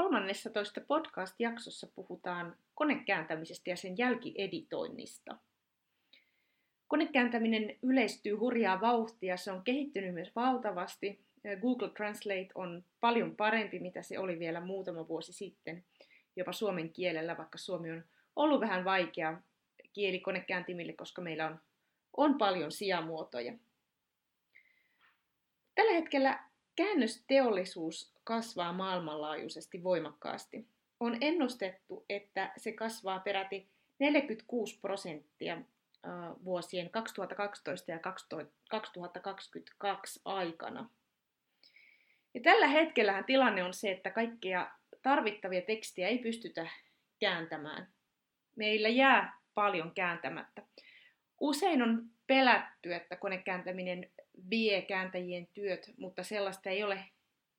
13 podcast-jaksossa puhutaan konekääntämisestä ja sen jälkieditoinnista. Konekääntäminen yleistyy hurjaa vauhtia, se on kehittynyt myös valtavasti. Google Translate on paljon parempi, mitä se oli vielä muutama vuosi sitten, jopa suomen kielellä, vaikka suomi on ollut vähän vaikea kieli konekääntimille, koska meillä on, on paljon sijamuotoja. Tällä hetkellä käännösteollisuus kasvaa maailmanlaajuisesti voimakkaasti. On ennustettu, että se kasvaa peräti 46 prosenttia vuosien 2012 ja 2022 aikana. Ja tällä hetkellähän tilanne on se, että kaikkia tarvittavia tekstiä ei pystytä kääntämään. Meillä jää paljon kääntämättä. Usein on pelätty, että konekääntäminen vie kääntäjien työt, mutta sellaista ei ole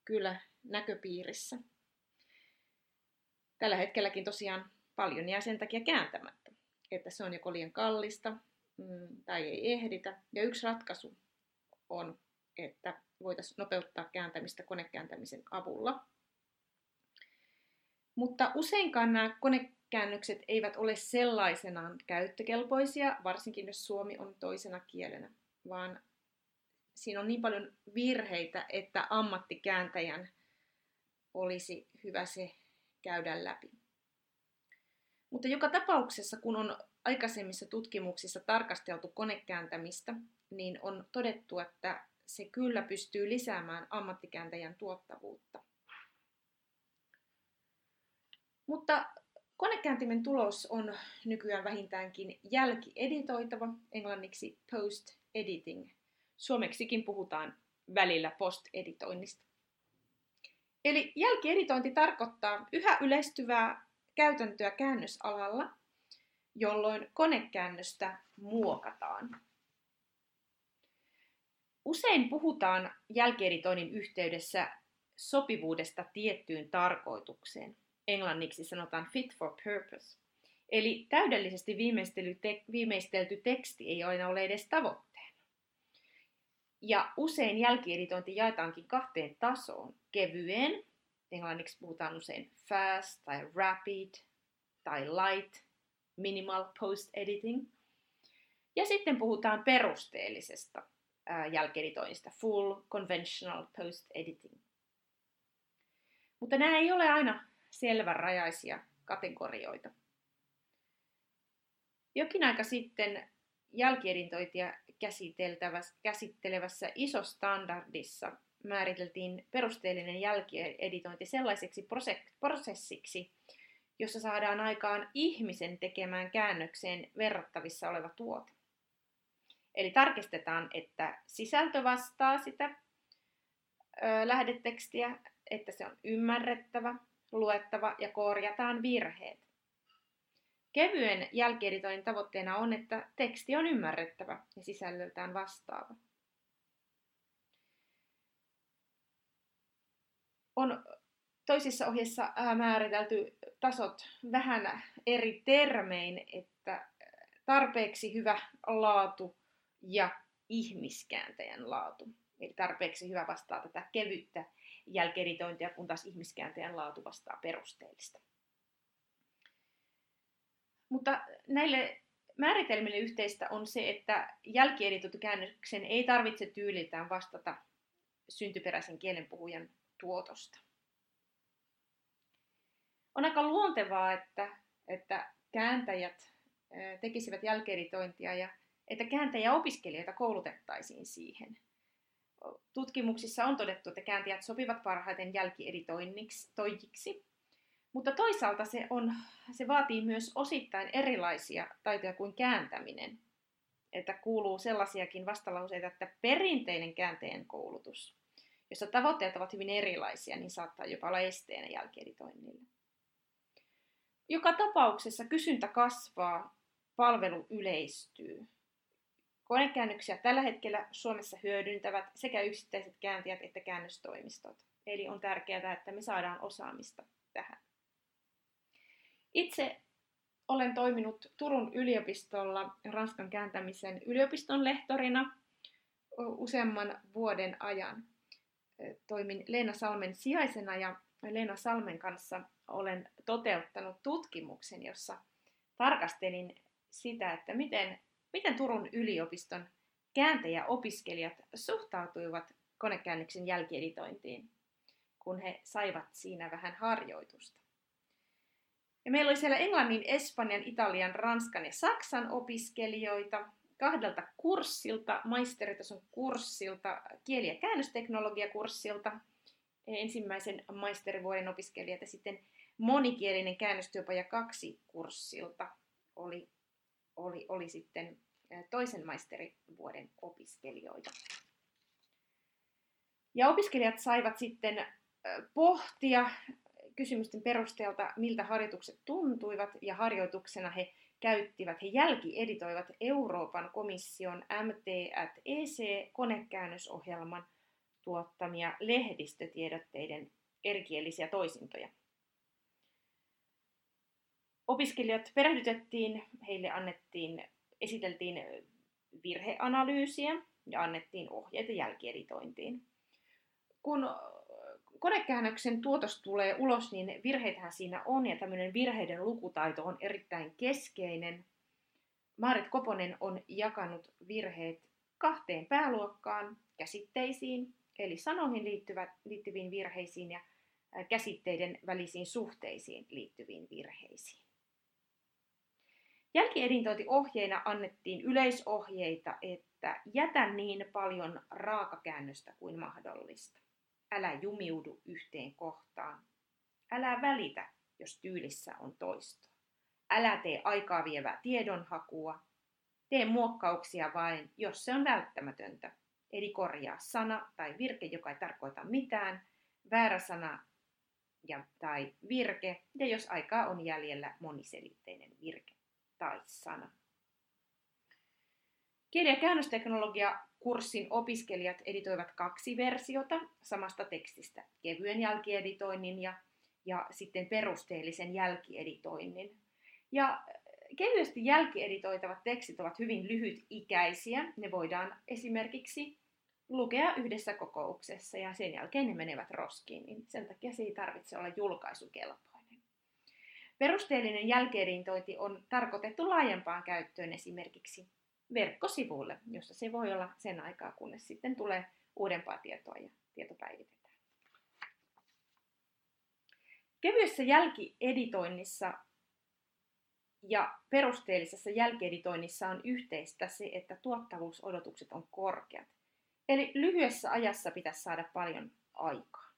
kyllä näköpiirissä. Tällä hetkelläkin tosiaan paljon jää sen takia kääntämättä, että se on joko liian kallista mm, tai ei ehditä. Ja yksi ratkaisu on, että voitaisiin nopeuttaa kääntämistä konekääntämisen avulla. Mutta useinkaan nämä konekäännökset eivät ole sellaisenaan käyttökelpoisia, varsinkin jos suomi on toisena kielenä, vaan siinä on niin paljon virheitä, että ammattikääntäjän olisi hyvä se käydä läpi. Mutta joka tapauksessa, kun on aikaisemmissa tutkimuksissa tarkasteltu konekääntämistä, niin on todettu, että se kyllä pystyy lisäämään ammattikääntäjän tuottavuutta. Mutta konekääntimen tulos on nykyään vähintäänkin jälkieditoitava, englanniksi post-editing. Suomeksikin puhutaan välillä post-editoinnista. Eli jälkieditointi tarkoittaa yhä yleistyvää käytäntöä käännösalalla, jolloin konekäännöstä muokataan. Usein puhutaan jälkieditoinnin yhteydessä sopivuudesta tiettyyn tarkoitukseen. Englanniksi sanotaan fit for purpose. Eli täydellisesti viimeistelty teksti ei aina ole edes tavoitteena. Ja usein jälkieditointi jaetaankin kahteen tasoon. Kevyen, englanniksi puhutaan usein fast tai rapid tai light, minimal post-editing. Ja sitten puhutaan perusteellisesta jälkieditoinnista, full conventional post-editing. Mutta nämä ei ole aina selvänrajaisia kategorioita. Jokin aika sitten jälkieditointia käsittelevässä isostandardissa määriteltiin perusteellinen jälkieditointi sellaiseksi prosessiksi, jossa saadaan aikaan ihmisen tekemään käännökseen verrattavissa oleva tuote. Eli tarkistetaan, että sisältö vastaa sitä lähdetekstiä, että se on ymmärrettävä, luettava ja korjataan virheet. Kevyen jälkieditoinnin tavoitteena on, että teksti on ymmärrettävä ja sisällöltään vastaava. On toisissa ohjeissa määritelty tasot vähän eri termein, että tarpeeksi hyvä laatu ja ihmiskääntäjän laatu. Eli tarpeeksi hyvä vastaa tätä kevyttä jälkieditointia, kun taas ihmiskääntäjän laatu vastaa perusteellista. Mutta näille määritelmille yhteistä on se, että jälkieditointikäännöksen ei tarvitse tyyliltään vastata syntyperäisen kielenpuhujan tuotosta. On aika luontevaa, että, että kääntäjät tekisivät jälkieditointia ja että kääntäjäopiskelijoita koulutettaisiin siihen. Tutkimuksissa on todettu, että kääntäjät sopivat parhaiten jälkieditoinniksi mutta toisaalta se, on, se vaatii myös osittain erilaisia taitoja kuin kääntäminen. Että kuuluu sellaisiakin vastalauseita, että perinteinen käänteen koulutus, jossa tavoitteet ovat hyvin erilaisia, niin saattaa jopa olla esteenä jälkieditoinnille. Joka tapauksessa kysyntä kasvaa, palvelu yleistyy. Konekäännöksiä tällä hetkellä Suomessa hyödyntävät sekä yksittäiset kääntäjät että käännöstoimistot. Eli on tärkeää, että me saadaan osaamista tähän. Itse olen toiminut Turun yliopistolla Ranskan kääntämisen yliopiston lehtorina useamman vuoden ajan. Toimin Leena Salmen sijaisena ja Leena Salmen kanssa olen toteuttanut tutkimuksen, jossa tarkastelin sitä, että miten, miten Turun yliopiston kääntäjäopiskelijat suhtautuivat konekäännöksen jälkieditointiin, kun he saivat siinä vähän harjoitusta. Ja meillä oli siellä Englannin, Espanjan, Italian, Ranskan ja Saksan opiskelijoita kahdelta kurssilta, maisteritason kurssilta, kieli- ja käännösteknologiakurssilta, ensimmäisen maisterivuoden opiskelijat ja sitten monikielinen käännöstyöpaja kaksi kurssilta oli, oli, oli sitten toisen maisterivuoden opiskelijoita. Ja opiskelijat saivat sitten pohtia kysymysten perusteelta, miltä harjoitukset tuntuivat, ja harjoituksena he käyttivät, he jälkieditoivat Euroopan komission MT-EC-konekäännösohjelman tuottamia lehdistötiedotteiden erikielisiä toisintoja. Opiskelijat perehdytettiin, heille annettiin, esiteltiin virheanalyysiä ja annettiin ohjeita jälkieditointiin. Kun konekäännöksen tuotos tulee ulos, niin virheitähän siinä on ja tämmöinen virheiden lukutaito on erittäin keskeinen. Maarit Koponen on jakanut virheet kahteen pääluokkaan, käsitteisiin, eli sanoihin liittyvät, liittyviin virheisiin ja käsitteiden välisiin suhteisiin liittyviin virheisiin. Jälkieditointiohjeina annettiin yleisohjeita, että jätä niin paljon raakakäännöstä kuin mahdollista. Älä jumiudu yhteen kohtaan. Älä välitä, jos tyylissä on toisto. Älä tee aikaa vievää tiedonhakua. Tee muokkauksia vain, jos se on välttämätöntä. Eli korjaa sana tai virke, joka ei tarkoita mitään, väärä sana ja, tai virke, ja jos aikaa on jäljellä moniselitteinen virke tai sana. Kieli- ja käännösteknologia kurssin opiskelijat editoivat kaksi versiota samasta tekstistä, kevyen jälkieditoinnin ja, ja sitten perusteellisen jälkieditoinnin. Ja kevyesti jälkieditoitavat tekstit ovat hyvin lyhytikäisiä. Ne voidaan esimerkiksi lukea yhdessä kokouksessa ja sen jälkeen ne menevät roskiin, niin sen takia se ei tarvitse olla julkaisukelpoinen. Perusteellinen jälkieditointi on tarkoitettu laajempaan käyttöön esimerkiksi verkkosivuille, jossa se voi olla sen aikaa, kunnes sitten tulee uudempaa tietoa ja tieto päivitetään. Kevyessä jälkieditoinnissa ja perusteellisessa jälkieditoinnissa on yhteistä se, että tuottavuusodotukset on korkeat. Eli lyhyessä ajassa pitäisi saada paljon aikaa.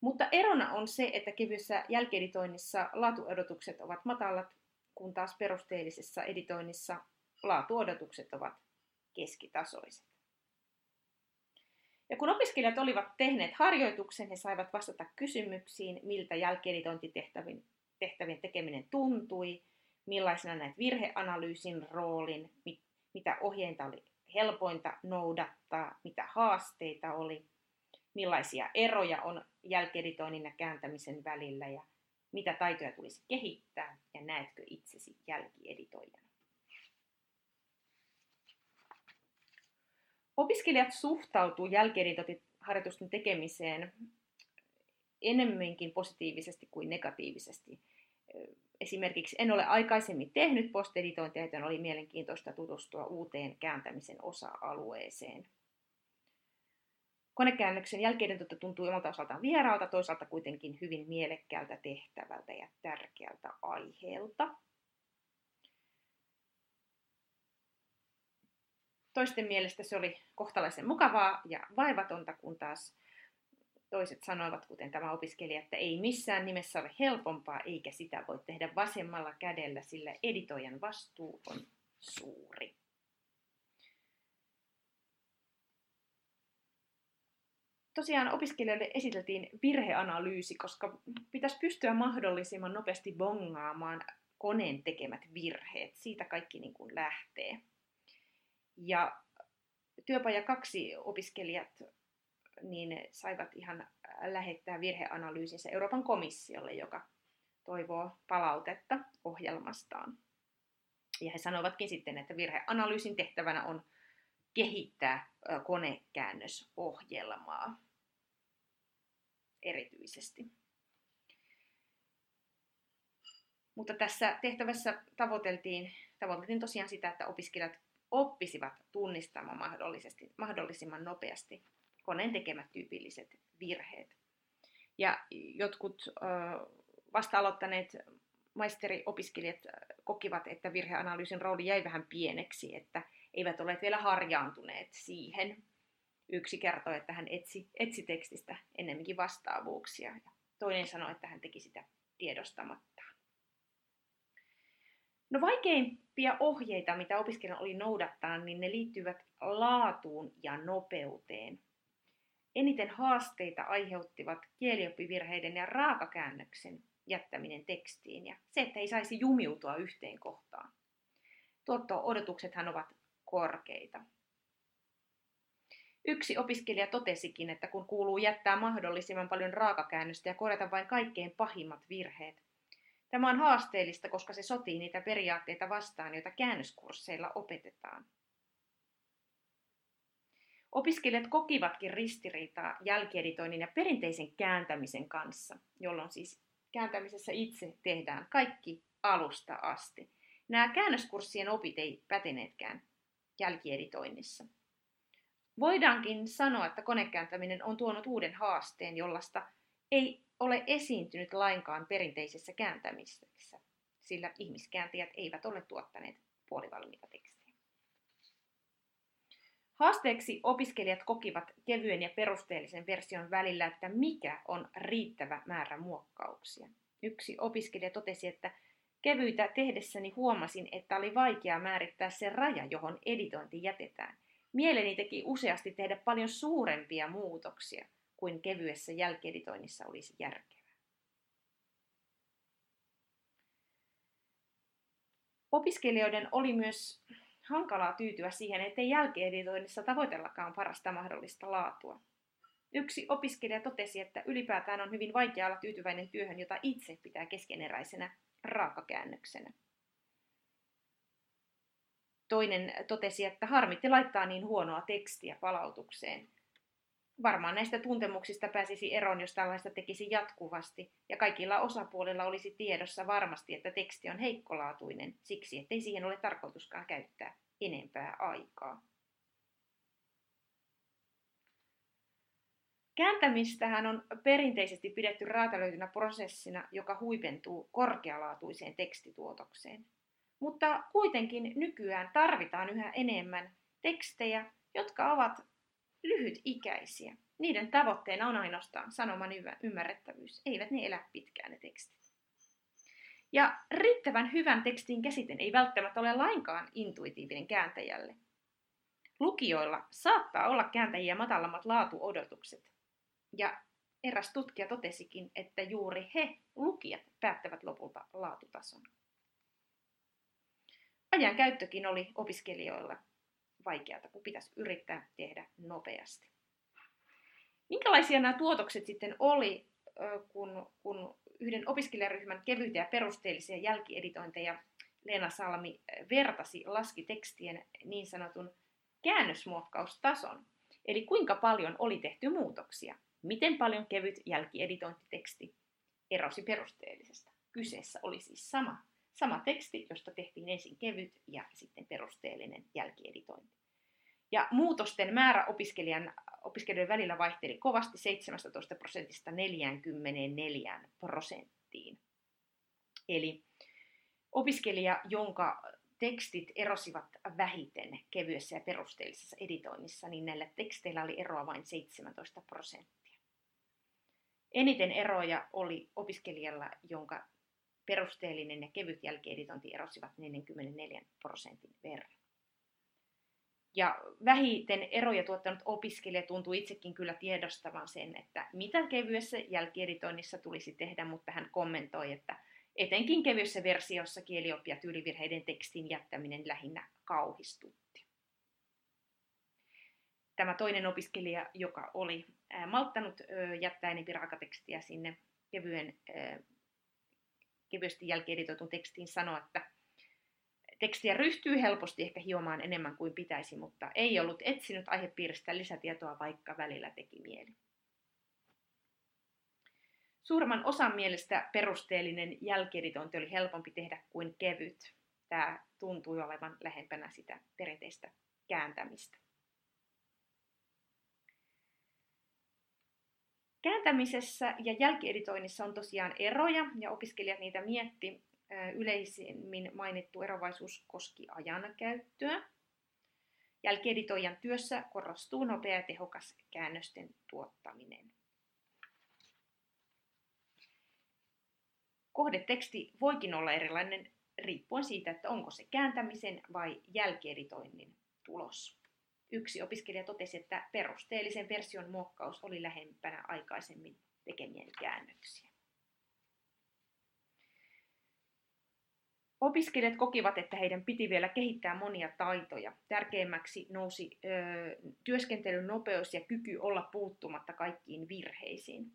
Mutta erona on se, että kevyessä jälkieditoinnissa laatuodotukset ovat matalat, kun taas perusteellisessa editoinnissa laatuodotukset ovat keskitasoiset. Ja kun opiskelijat olivat tehneet harjoituksen, he saivat vastata kysymyksiin, miltä jälkieditointitehtävien tehtävien tekeminen tuntui, millaisena näet virheanalyysin roolin, mit, mitä ohjeinta oli helpointa noudattaa, mitä haasteita oli, millaisia eroja on jälkieditoinnin ja kääntämisen välillä ja mitä taitoja tulisi kehittää ja näetkö itsesi jälkieditoijana. Opiskelijat suhtautuu jälkieditointiharjoitusten tekemiseen enemmänkin positiivisesti kuin negatiivisesti. Esimerkiksi en ole aikaisemmin tehnyt posteditointia, joten oli mielenkiintoista tutustua uuteen kääntämisen osa-alueeseen. Konekäännöksen jälkieditointi tuntui omalta osaltaan vieraalta, toisaalta kuitenkin hyvin mielekkäältä tehtävältä ja tärkeältä aiheelta. Toisten mielestä se oli kohtalaisen mukavaa ja vaivatonta, kun taas toiset sanoivat, kuten tämä opiskelija, että ei missään nimessä ole helpompaa, eikä sitä voi tehdä vasemmalla kädellä, sillä editoijan vastuu on suuri. tosiaan opiskelijoille esiteltiin virheanalyysi, koska pitäisi pystyä mahdollisimman nopeasti bongaamaan koneen tekemät virheet. Siitä kaikki niin kuin lähtee. Ja työpaja kaksi opiskelijat niin saivat ihan lähettää virheanalyysinsä Euroopan komissiolle, joka toivoo palautetta ohjelmastaan. Ja he sanoivatkin sitten, että virheanalyysin tehtävänä on kehittää konekäännösohjelmaa erityisesti. Mutta tässä tehtävässä tavoiteltiin, tavoiteltiin tosiaan sitä, että opiskelijat oppisivat tunnistamaan mahdollisesti, mahdollisimman nopeasti koneen tekemät tyypilliset virheet. Ja jotkut vasta aloittaneet maisteriopiskelijat kokivat, että virheanalyysin rooli jäi vähän pieneksi, että eivät ole vielä harjaantuneet siihen. Yksi kertoi, että hän etsi, etsi tekstistä ennemminkin vastaavuuksia, ja toinen sanoi, että hän teki sitä tiedostamatta. No vaikeimpia ohjeita, mitä opiskelijan oli noudattaa, niin ne liittyvät laatuun ja nopeuteen. Eniten haasteita aiheuttivat kielioppivirheiden ja raakakäännöksen jättäminen tekstiin ja se, että ei saisi jumiutua yhteen kohtaan. Tuotto-odotuksethan ovat korkeita. Yksi opiskelija totesikin, että kun kuuluu jättää mahdollisimman paljon raakakäännöstä ja korjata vain kaikkein pahimmat virheet, tämä on haasteellista, koska se sotii niitä periaatteita vastaan, joita käännöskursseilla opetetaan. Opiskelijat kokivatkin ristiriitaa jälkieditoinnin ja perinteisen kääntämisen kanssa, jolloin siis kääntämisessä itse tehdään kaikki alusta asti. Nämä käännöskurssien opit ei päteneetkään jälkieditoinnissa. Voidaankin sanoa, että konekääntäminen on tuonut uuden haasteen, jollaista ei ole esiintynyt lainkaan perinteisessä kääntämisessä, sillä ihmiskääntäjät eivät ole tuottaneet puolivalmiita tekstejä. Haasteeksi opiskelijat kokivat kevyen ja perusteellisen version välillä, että mikä on riittävä määrä muokkauksia. Yksi opiskelija totesi, että Kevyitä tehdessäni huomasin, että oli vaikea määrittää se raja, johon editointi jätetään. Mieleni teki useasti tehdä paljon suurempia muutoksia kuin kevyessä jälkieditoinnissa olisi järkevää. Opiskelijoiden oli myös hankalaa tyytyä siihen, ettei jälkieditoinnissa tavoitellakaan parasta mahdollista laatua. Yksi opiskelija totesi, että ylipäätään on hyvin vaikea olla tyytyväinen työhön, jota itse pitää keskeneräisenä raakakäännöksenä. Toinen totesi, että harmitti laittaa niin huonoa tekstiä palautukseen. Varmaan näistä tuntemuksista pääsisi eroon, jos tällaista tekisi jatkuvasti, ja kaikilla osapuolilla olisi tiedossa varmasti, että teksti on heikkolaatuinen, siksi ettei siihen ole tarkoituskaan käyttää enempää aikaa. Kääntämistähän on perinteisesti pidetty räätälöitynä prosessina, joka huipentuu korkealaatuiseen tekstituotokseen. Mutta kuitenkin nykyään tarvitaan yhä enemmän tekstejä, jotka ovat lyhytikäisiä. Niiden tavoitteena on ainoastaan sanoman ymmärrettävyys. Eivät ne elä pitkään ne tekstit. Ja riittävän hyvän tekstin käsite ei välttämättä ole lainkaan intuitiivinen kääntäjälle. Lukijoilla saattaa olla kääntäjiä matalammat laatuodotukset, ja eräs tutkija totesikin, että juuri he, lukijat, päättävät lopulta laatutason. Ajan käyttökin oli opiskelijoilla vaikeata, kun pitäisi yrittää tehdä nopeasti. Minkälaisia nämä tuotokset sitten oli, kun, kun yhden opiskelijaryhmän kevyitä ja perusteellisia jälkieditointeja Leena Salmi vertasi laski tekstien niin sanotun käännösmuokkaustason, eli kuinka paljon oli tehty muutoksia miten paljon kevyt jälkieditointiteksti erosi perusteellisesta. Kyseessä oli siis sama, sama teksti, josta tehtiin ensin kevyt ja sitten perusteellinen jälkieditointi. Ja muutosten määrä opiskelijan, opiskelijoiden välillä vaihteli kovasti 17 prosentista 44 prosenttiin. Eli opiskelija, jonka tekstit erosivat vähiten kevyessä ja perusteellisessa editoinnissa, niin näillä teksteillä oli eroa vain 17 prosenttia. Eniten eroja oli opiskelijalla, jonka perusteellinen ja kevyt jälkieditointi erosivat 44 prosentin verran. Ja vähiten eroja tuottanut opiskelija tuntuu itsekin kyllä tiedostavan sen, että mitä kevyessä jälkieditoinnissa tulisi tehdä, mutta hän kommentoi, että etenkin kevyessä versiossa kielioppia tyylivirheiden tekstin jättäminen lähinnä kauhistutti. Tämä toinen opiskelija, joka oli malttanut jättää enempi raakatekstiä sinne kevyen, kevyesti jälkieditoitun tekstiin, sanoi, että Tekstiä ryhtyy helposti ehkä hiomaan enemmän kuin pitäisi, mutta ei ollut etsinyt aihepiiristä lisätietoa, vaikka välillä teki mieli. Suurimman osan mielestä perusteellinen jälkieditointi oli helpompi tehdä kuin kevyt. Tämä tuntui olevan lähempänä sitä perinteistä kääntämistä. Kääntämisessä ja jälkieditoinnissa on tosiaan eroja, ja opiskelijat niitä mietti, yleisimmin mainittu erovaisuus koski ajankäyttöä. Jälkieditoijan työssä korostuu nopea ja tehokas käännösten tuottaminen. Kohdeteksti voikin olla erilainen riippuen siitä, että onko se kääntämisen vai jälkieditoinnin tulos. Yksi opiskelija totesi, että perusteellisen version muokkaus oli lähempänä aikaisemmin tekemien käännöksiä. Opiskelijat kokivat, että heidän piti vielä kehittää monia taitoja. Tärkeimmäksi nousi ö, työskentelyn nopeus ja kyky olla puuttumatta kaikkiin virheisiin.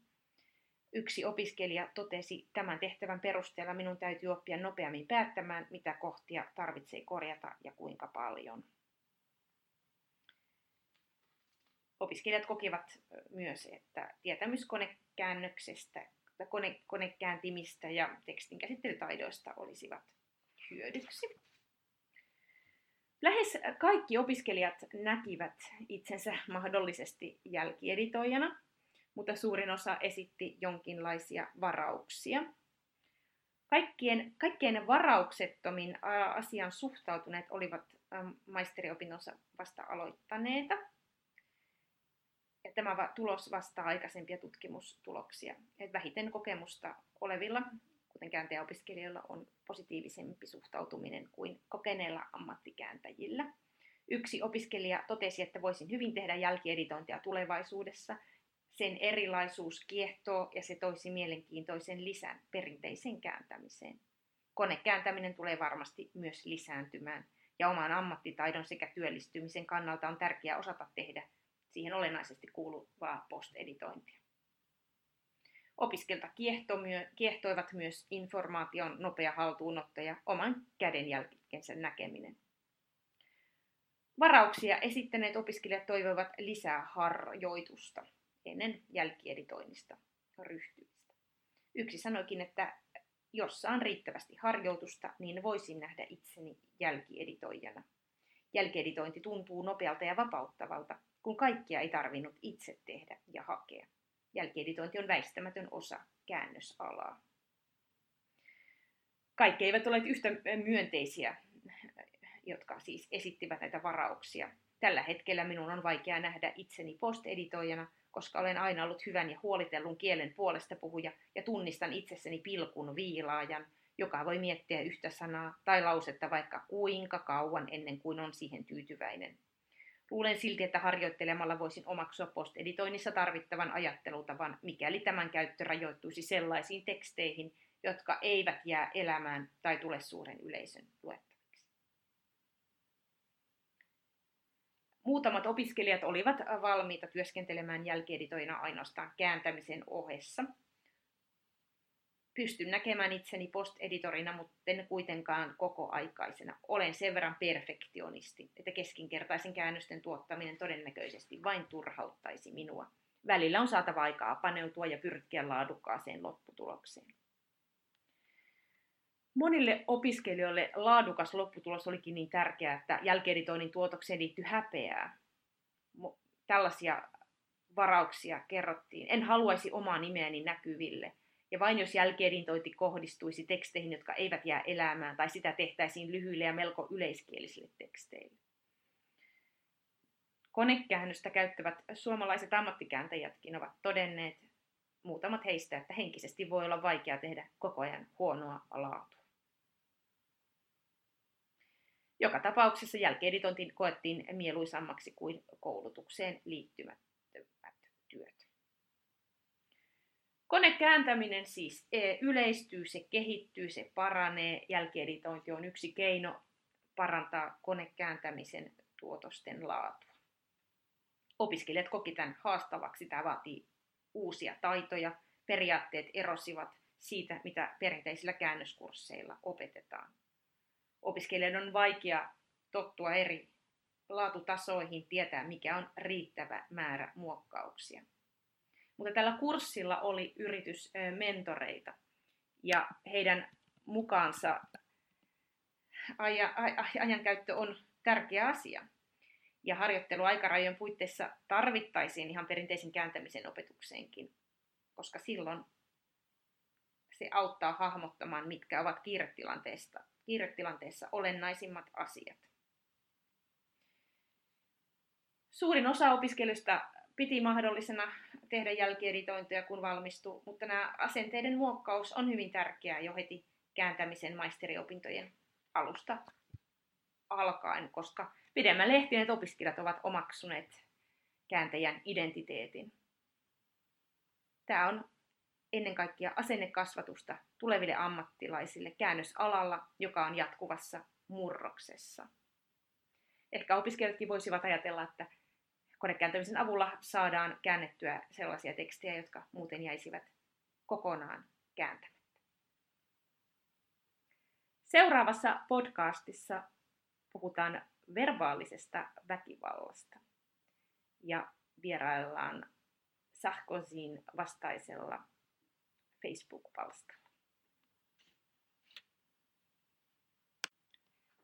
Yksi opiskelija totesi tämän tehtävän perusteella minun täytyy oppia nopeammin päättämään, mitä kohtia tarvitsee korjata ja kuinka paljon. Opiskelijat kokivat myös, että tietämys konekäännöksestä, kone, konekääntimistä ja tekstin käsittelytaidoista olisivat hyödyksi. Lähes kaikki opiskelijat näkivät itsensä mahdollisesti jälkieditoijana, mutta suurin osa esitti jonkinlaisia varauksia. Kaikkien, kaikkein varauksettomin asian suhtautuneet olivat maisteriopinnossa vasta aloittaneita. Ja tämä tulos vastaa aikaisempia tutkimustuloksia. Et vähiten kokemusta olevilla kuten kääntäjäopiskelijoilla, on positiivisempi suhtautuminen kuin kokeneilla ammattikääntäjillä. Yksi opiskelija totesi, että voisin hyvin tehdä jälkieditointia tulevaisuudessa. Sen erilaisuus kiehtoo ja se toisi mielenkiintoisen lisän perinteisen kääntämiseen. Konekääntäminen tulee varmasti myös lisääntymään ja oman ammattitaidon sekä työllistymisen kannalta on tärkeää osata tehdä siihen olennaisesti kuuluvaa posteditointia. Opiskelta kiehtoivat myös informaation nopea haltuunotto ja oman kädenjälkensä näkeminen. Varauksia esittäneet opiskelijat toivoivat lisää harjoitusta ennen jälkieditoinnista ryhtymistä. Yksi sanoikin, että jos saan riittävästi harjoitusta, niin voisin nähdä itseni jälkieditoijana. Jälkieditointi tuntuu nopealta ja vapauttavalta, kun kaikkia ei tarvinnut itse tehdä ja hakea. Jälkieditointi on väistämätön osa käännösalaa. Kaikki eivät ole yhtä myönteisiä, jotka siis esittivät näitä varauksia. Tällä hetkellä minun on vaikea nähdä itseni posteditoijana, koska olen aina ollut hyvän ja huolitellun kielen puolesta puhuja ja tunnistan itsessäni pilkun viilaajan, joka voi miettiä yhtä sanaa tai lausetta vaikka kuinka kauan ennen kuin on siihen tyytyväinen. Luulen silti, että harjoittelemalla voisin omaksua posteditoinnissa tarvittavan ajattelutavan, mikäli tämän käyttö rajoittuisi sellaisiin teksteihin, jotka eivät jää elämään tai tule suuren yleisön luettaviksi. Muutamat opiskelijat olivat valmiita työskentelemään jälkieditoina ainoastaan kääntämisen ohessa, pystyn näkemään itseni post-editorina, mutta en kuitenkaan kokoaikaisena. Olen sen verran perfektionisti, että keskinkertaisen käännösten tuottaminen todennäköisesti vain turhauttaisi minua. Välillä on saatava aikaa paneutua ja pyrkiä laadukkaaseen lopputulokseen. Monille opiskelijoille laadukas lopputulos olikin niin tärkeää, että jälkieditoinnin tuotokseen liittyi häpeää. Tällaisia varauksia kerrottiin. En haluaisi omaa nimeäni näkyville – ja vain jos jälkieditointi kohdistuisi teksteihin, jotka eivät jää elämään, tai sitä tehtäisiin lyhyille ja melko yleiskielisille teksteille. Konekäännöstä käyttävät suomalaiset ammattikääntäjätkin ovat todenneet, muutamat heistä, että henkisesti voi olla vaikea tehdä koko ajan huonoa laatua. Joka tapauksessa jälkieditointi koettiin mieluisammaksi kuin koulutukseen liittymät työt. Konekääntäminen siis e, yleistyy, se kehittyy, se paranee. Jälkieditointi on yksi keino parantaa konekääntämisen tuotosten laatua. Opiskelijat koki tämän haastavaksi. Tämä vaatii uusia taitoja. Periaatteet erosivat siitä, mitä perinteisillä käännöskursseilla opetetaan. Opiskelijoiden on vaikea tottua eri laatutasoihin, tietää mikä on riittävä määrä muokkauksia. Mutta tällä kurssilla oli yritys mentoreita ja heidän mukaansa ajankäyttö on tärkeä asia. Ja harjoittelu aikarajojen puitteissa tarvittaisiin ihan perinteisen kääntämisen opetukseenkin, koska silloin se auttaa hahmottamaan, mitkä ovat kiiretilanteessa, kiiretilanteessa olennaisimmat asiat. Suurin osa opiskelijoista piti mahdollisena tehdä jälkieditointeja, kun valmistuu, mutta nämä asenteiden muokkaus on hyvin tärkeää jo heti kääntämisen maisteriopintojen alusta alkaen, koska pidemmälle ehtineet opiskelijat ovat omaksuneet kääntäjän identiteetin. Tämä on ennen kaikkea asennekasvatusta tuleville ammattilaisille käännösalalla, joka on jatkuvassa murroksessa. Ehkä opiskelijatkin voisivat ajatella, että konekääntämisen avulla saadaan käännettyä sellaisia tekstejä, jotka muuten jäisivät kokonaan kääntämättä. Seuraavassa podcastissa puhutaan verbaalisesta väkivallasta ja vieraillaan Sarkozyn vastaisella Facebook-palstalla.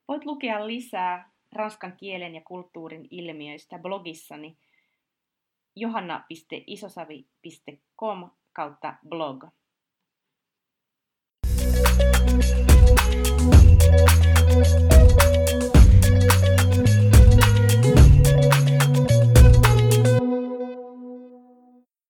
Voit lukea lisää ranskan kielen ja kulttuurin ilmiöistä blogissani johanna.isosavi.com kautta blog.